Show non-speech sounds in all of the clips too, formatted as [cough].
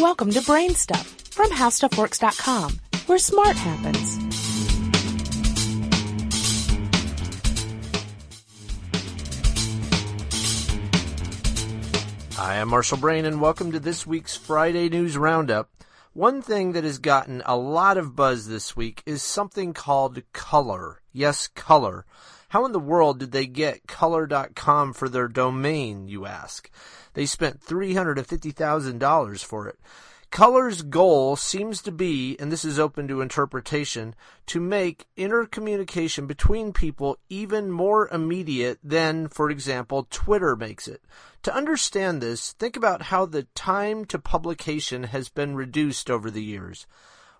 Welcome to Brain Stuff from HowStuffWorks.com, where smart happens. Hi, I'm Marshall Brain, and welcome to this week's Friday News Roundup. One thing that has gotten a lot of buzz this week is something called color. Yes, color. How in the world did they get color.com for their domain, you ask? They spent $350,000 for it. Color's goal seems to be, and this is open to interpretation, to make intercommunication between people even more immediate than, for example, Twitter makes it. To understand this, think about how the time to publication has been reduced over the years.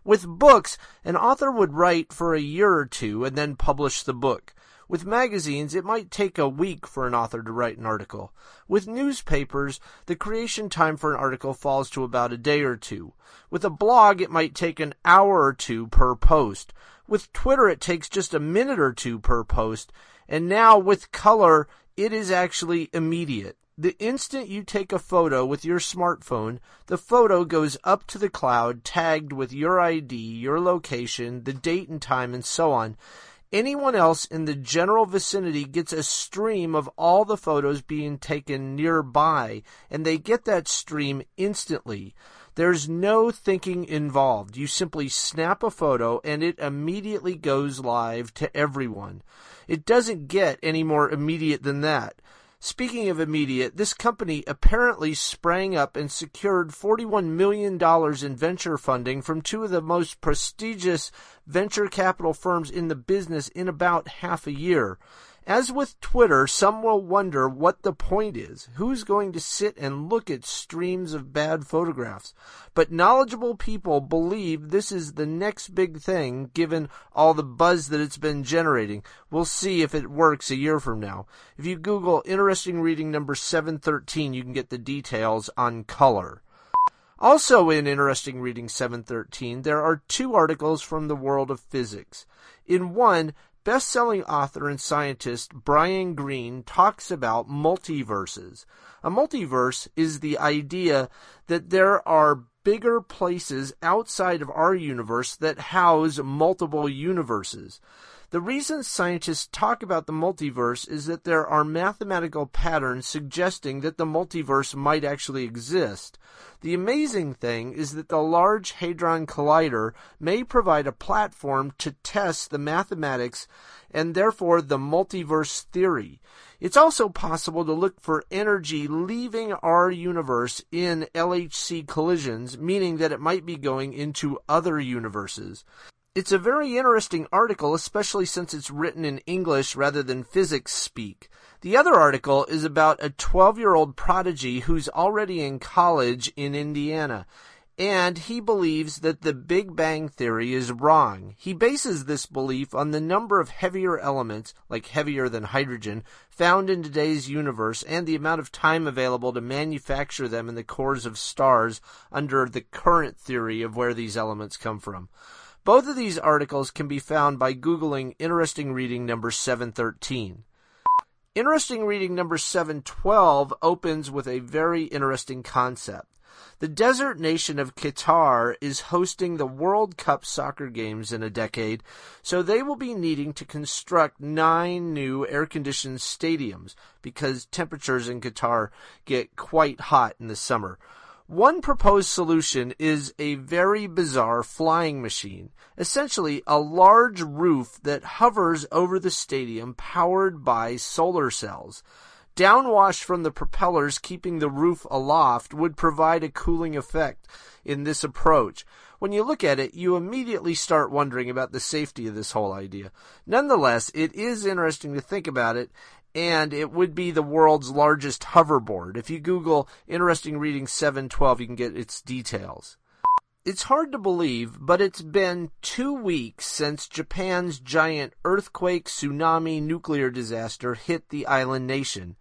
With books, an author would write for a year or two and then publish the book. With magazines, it might take a week for an author to write an article. With newspapers, the creation time for an article falls to about a day or two. With a blog, it might take an hour or two per post. With Twitter, it takes just a minute or two per post. And now with color, it is actually immediate. The instant you take a photo with your smartphone, the photo goes up to the cloud tagged with your ID, your location, the date and time, and so on. Anyone else in the general vicinity gets a stream of all the photos being taken nearby, and they get that stream instantly. There's no thinking involved. You simply snap a photo and it immediately goes live to everyone. It doesn't get any more immediate than that. Speaking of immediate, this company apparently sprang up and secured $41 million in venture funding from two of the most prestigious venture capital firms in the business in about half a year. As with Twitter, some will wonder what the point is. Who's going to sit and look at streams of bad photographs? But knowledgeable people believe this is the next big thing given all the buzz that it's been generating. We'll see if it works a year from now. If you Google interesting reading number 713, you can get the details on color. Also in Interesting Reading 713, there are two articles from the world of physics. In one, Best-selling author and scientist Brian Greene talks about multiverses. A multiverse is the idea that there are bigger places outside of our universe that house multiple universes. The reason scientists talk about the multiverse is that there are mathematical patterns suggesting that the multiverse might actually exist. The amazing thing is that the Large Hadron Collider may provide a platform to test the mathematics and therefore the multiverse theory. It's also possible to look for energy leaving our universe in LHC collisions, meaning that it might be going into other universes. It's a very interesting article, especially since it's written in English rather than physics speak. The other article is about a 12 year old prodigy who's already in college in Indiana. And he believes that the Big Bang Theory is wrong. He bases this belief on the number of heavier elements, like heavier than hydrogen, found in today's universe and the amount of time available to manufacture them in the cores of stars under the current theory of where these elements come from. Both of these articles can be found by Googling Interesting Reading number 713. Interesting Reading number 712 opens with a very interesting concept. The desert nation of Qatar is hosting the World Cup soccer games in a decade, so they will be needing to construct nine new air conditioned stadiums because temperatures in Qatar get quite hot in the summer. One proposed solution is a very bizarre flying machine, essentially a large roof that hovers over the stadium powered by solar cells. Downwash from the propellers keeping the roof aloft would provide a cooling effect in this approach. When you look at it, you immediately start wondering about the safety of this whole idea. Nonetheless, it is interesting to think about it, and it would be the world's largest hoverboard. If you Google interesting reading 712, you can get its details. It's hard to believe, but it's been two weeks since Japan's giant earthquake, tsunami, nuclear disaster hit the island nation.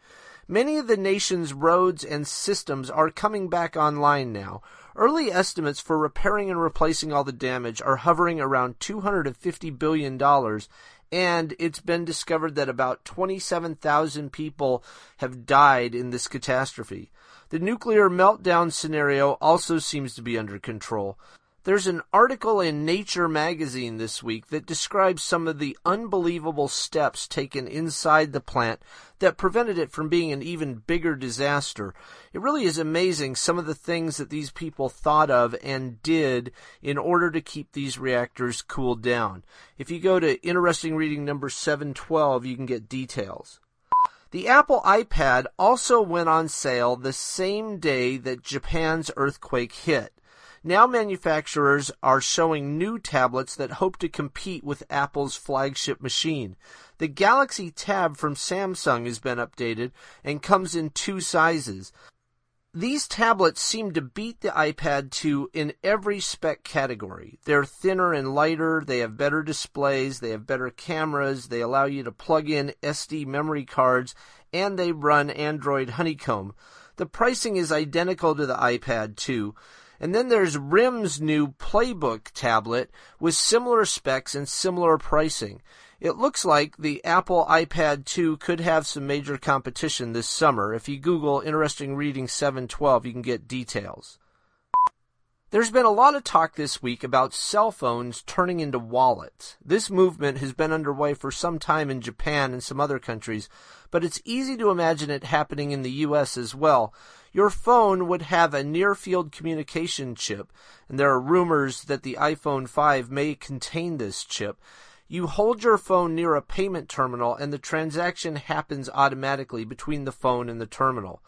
Many of the nation's roads and systems are coming back online now. Early estimates for repairing and replacing all the damage are hovering around $250 billion, and it's been discovered that about 27,000 people have died in this catastrophe. The nuclear meltdown scenario also seems to be under control. There's an article in Nature magazine this week that describes some of the unbelievable steps taken inside the plant that prevented it from being an even bigger disaster. It really is amazing some of the things that these people thought of and did in order to keep these reactors cooled down. If you go to interesting reading number 712, you can get details. The Apple iPad also went on sale the same day that Japan's earthquake hit. Now manufacturers are showing new tablets that hope to compete with Apple's flagship machine. The Galaxy Tab from Samsung has been updated and comes in two sizes. These tablets seem to beat the iPad 2 in every spec category. They're thinner and lighter, they have better displays, they have better cameras, they allow you to plug in SD memory cards, and they run Android Honeycomb. The pricing is identical to the iPad 2. And then there's RIM's new Playbook tablet with similar specs and similar pricing. It looks like the Apple iPad 2 could have some major competition this summer. If you Google Interesting Reading 712, you can get details. There's been a lot of talk this week about cell phones turning into wallets. This movement has been underway for some time in Japan and some other countries, but it's easy to imagine it happening in the US as well. Your phone would have a near field communication chip, and there are rumors that the iPhone 5 may contain this chip. You hold your phone near a payment terminal, and the transaction happens automatically between the phone and the terminal.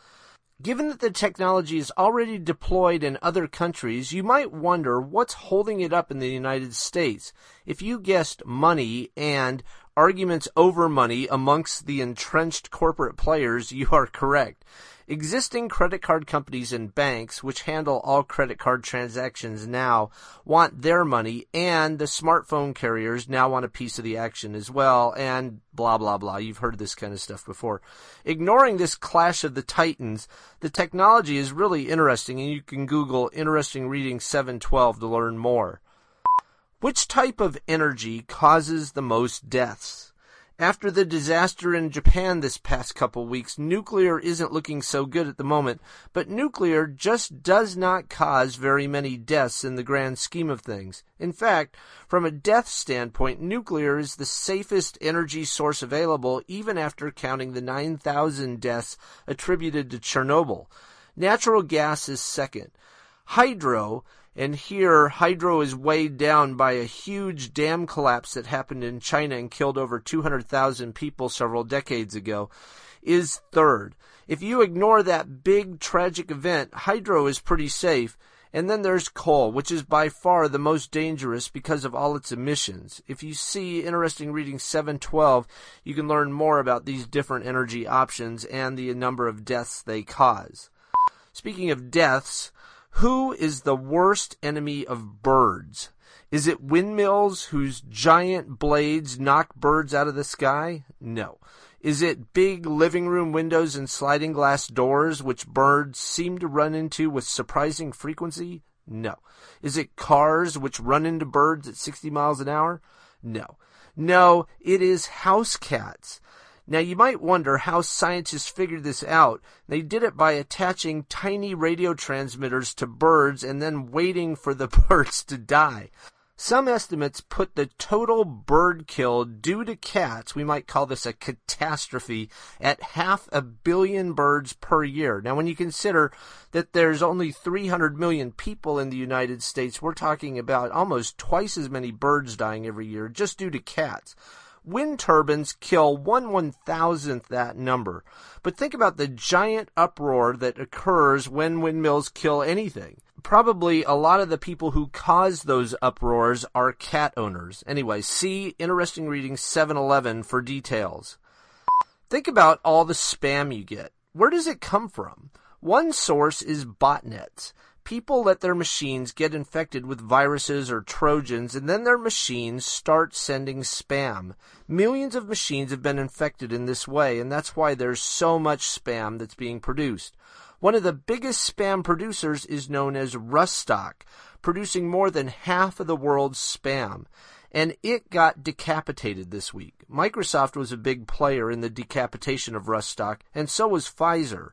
Given that the technology is already deployed in other countries, you might wonder what's holding it up in the United States. If you guessed money and arguments over money amongst the entrenched corporate players, you are correct. Existing credit card companies and banks, which handle all credit card transactions now, want their money, and the smartphone carriers now want a piece of the action as well, and blah, blah, blah. You've heard this kind of stuff before. Ignoring this clash of the titans, the technology is really interesting, and you can Google Interesting Reading 712 to learn more. Which type of energy causes the most deaths? After the disaster in Japan this past couple weeks, nuclear isn't looking so good at the moment, but nuclear just does not cause very many deaths in the grand scheme of things. In fact, from a death standpoint, nuclear is the safest energy source available even after counting the 9,000 deaths attributed to Chernobyl. Natural gas is second. Hydro and here, hydro is weighed down by a huge dam collapse that happened in China and killed over 200,000 people several decades ago, is third. If you ignore that big tragic event, hydro is pretty safe. And then there's coal, which is by far the most dangerous because of all its emissions. If you see interesting reading 712, you can learn more about these different energy options and the number of deaths they cause. Speaking of deaths, who is the worst enemy of birds? Is it windmills whose giant blades knock birds out of the sky? No. Is it big living room windows and sliding glass doors which birds seem to run into with surprising frequency? No. Is it cars which run into birds at 60 miles an hour? No. No, it is house cats. Now you might wonder how scientists figured this out. They did it by attaching tiny radio transmitters to birds and then waiting for the [laughs] birds to die. Some estimates put the total bird kill due to cats, we might call this a catastrophe, at half a billion birds per year. Now, when you consider that there's only 300 million people in the United States, we're talking about almost twice as many birds dying every year just due to cats. Wind turbines kill one one thousandth that number. But think about the giant uproar that occurs when windmills kill anything. Probably a lot of the people who cause those uproars are cat owners. Anyway, see Interesting Reading 711 for details. Think about all the spam you get. Where does it come from? One source is botnets people let their machines get infected with viruses or trojans and then their machines start sending spam. Millions of machines have been infected in this way and that's why there's so much spam that's being produced. One of the biggest spam producers is known as Rustock, producing more than half of the world's spam. And it got decapitated this week. Microsoft was a big player in the decapitation of Rustock, and so was Pfizer.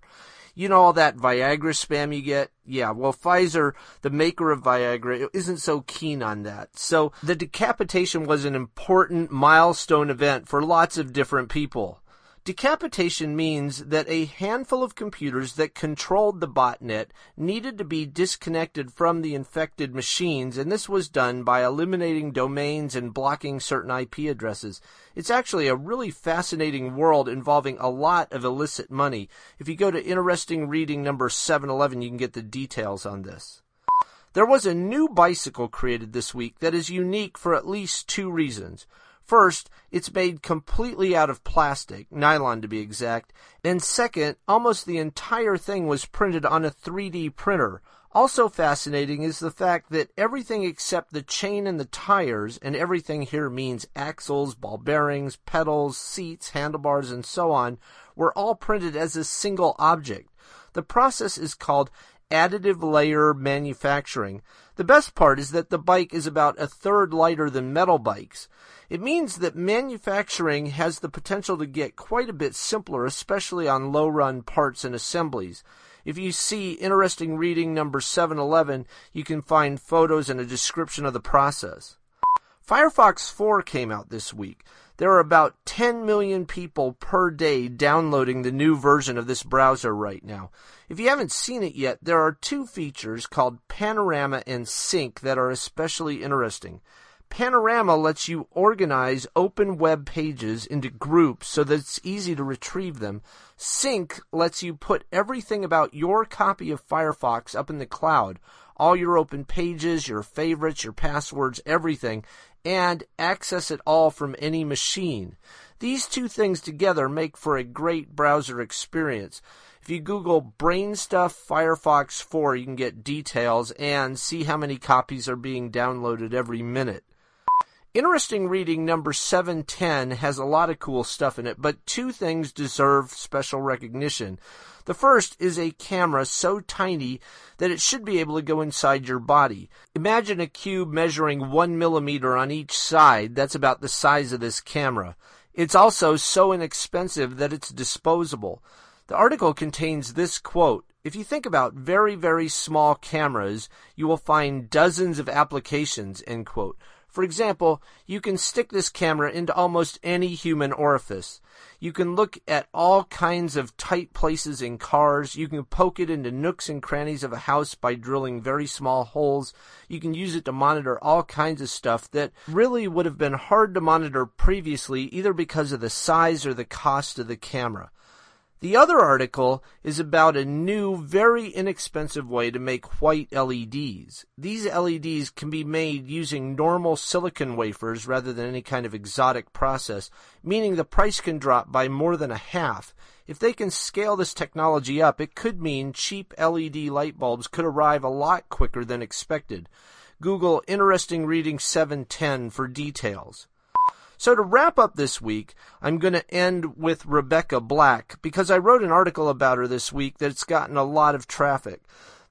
You know all that Viagra spam you get? Yeah, well, Pfizer, the maker of Viagra, isn't so keen on that. So the decapitation was an important milestone event for lots of different people. Decapitation means that a handful of computers that controlled the botnet needed to be disconnected from the infected machines, and this was done by eliminating domains and blocking certain IP addresses. It's actually a really fascinating world involving a lot of illicit money. If you go to interesting reading number 711, you can get the details on this. There was a new bicycle created this week that is unique for at least two reasons. First, it's made completely out of plastic, nylon to be exact, and second, almost the entire thing was printed on a 3D printer. Also fascinating is the fact that everything except the chain and the tires, and everything here means axles, ball bearings, pedals, seats, handlebars, and so on, were all printed as a single object. The process is called additive layer manufacturing. The best part is that the bike is about a third lighter than metal bikes. It means that manufacturing has the potential to get quite a bit simpler, especially on low run parts and assemblies. If you see interesting reading number 711, you can find photos and a description of the process. Firefox 4 came out this week. There are about 10 million people per day downloading the new version of this browser right now. If you haven't seen it yet, there are two features called Panorama and Sync that are especially interesting. Panorama lets you organize open web pages into groups so that it's easy to retrieve them. Sync lets you put everything about your copy of Firefox up in the cloud. All your open pages, your favorites, your passwords, everything, and access it all from any machine. These two things together make for a great browser experience. If you Google Brainstuff Firefox 4, you can get details and see how many copies are being downloaded every minute. Interesting reading number 710 has a lot of cool stuff in it, but two things deserve special recognition. The first is a camera so tiny that it should be able to go inside your body. Imagine a cube measuring one millimeter on each side. That's about the size of this camera. It's also so inexpensive that it's disposable. The article contains this quote if you think about very, very small cameras, you will find dozens of applications, end quote. For example, you can stick this camera into almost any human orifice. You can look at all kinds of tight places in cars. You can poke it into nooks and crannies of a house by drilling very small holes. You can use it to monitor all kinds of stuff that really would have been hard to monitor previously, either because of the size or the cost of the camera. The other article is about a new, very inexpensive way to make white LEDs. These LEDs can be made using normal silicon wafers rather than any kind of exotic process, meaning the price can drop by more than a half. If they can scale this technology up, it could mean cheap LED light bulbs could arrive a lot quicker than expected. Google Interesting Reading 710 for details. So to wrap up this week, I'm going to end with Rebecca Black because I wrote an article about her this week that's gotten a lot of traffic.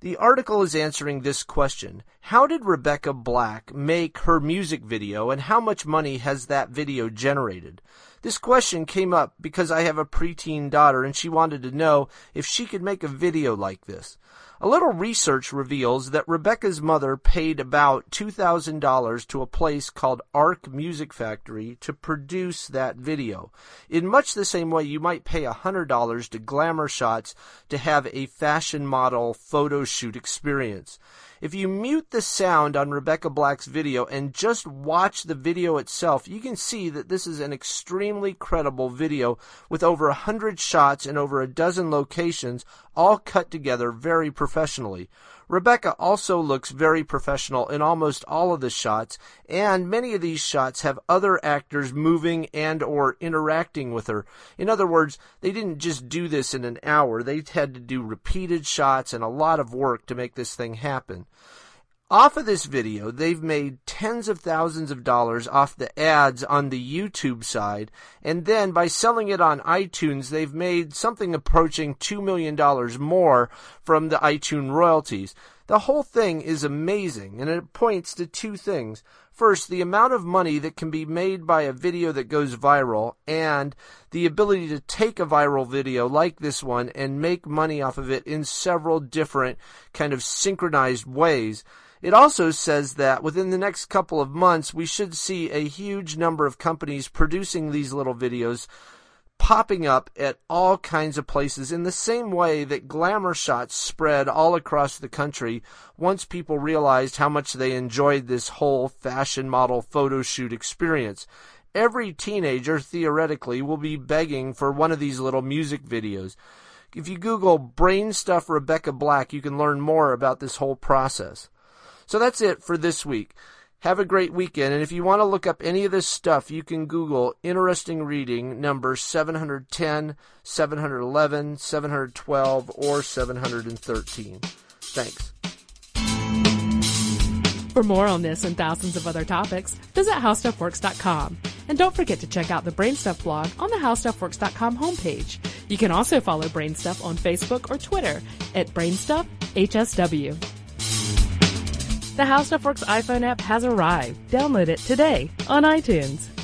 The article is answering this question. How did Rebecca Black make her music video and how much money has that video generated? This question came up because I have a preteen daughter and she wanted to know if she could make a video like this. A little research reveals that Rebecca's mother paid about $2,000 to a place called Ark Music Factory to produce that video. In much the same way you might pay $100 to Glamour Shots to have a fashion model photo shoot experience. If you mute the sound on Rebecca Black's video and just watch the video itself, you can see that this is an extremely credible video with over a hundred shots in over a dozen locations, all cut together very professionally. Rebecca also looks very professional in almost all of the shots, and many of these shots have other actors moving and or interacting with her. In other words, they didn't just do this in an hour. They had to do repeated shots and a lot of work to make this thing happen. Off of this video, they've made tens of thousands of dollars off the ads on the YouTube side, and then by selling it on iTunes, they've made something approaching $2 million more from the iTunes royalties. The whole thing is amazing, and it points to two things. First, the amount of money that can be made by a video that goes viral, and the ability to take a viral video like this one and make money off of it in several different kind of synchronized ways. It also says that within the next couple of months, we should see a huge number of companies producing these little videos popping up at all kinds of places in the same way that glamour shots spread all across the country once people realized how much they enjoyed this whole fashion model photo shoot experience. Every teenager, theoretically, will be begging for one of these little music videos. If you Google brain stuff Rebecca Black, you can learn more about this whole process. So that's it for this week. Have a great weekend. And if you want to look up any of this stuff, you can Google interesting reading number 710, 711, 712, or 713. Thanks. For more on this and thousands of other topics, visit HowStuffWorks.com. And don't forget to check out the Brainstuff blog on the HowStuffWorks.com homepage. You can also follow Brainstuff on Facebook or Twitter at BrainstuffHSW. The HowStuffWorks iPhone app has arrived. Download it today on iTunes.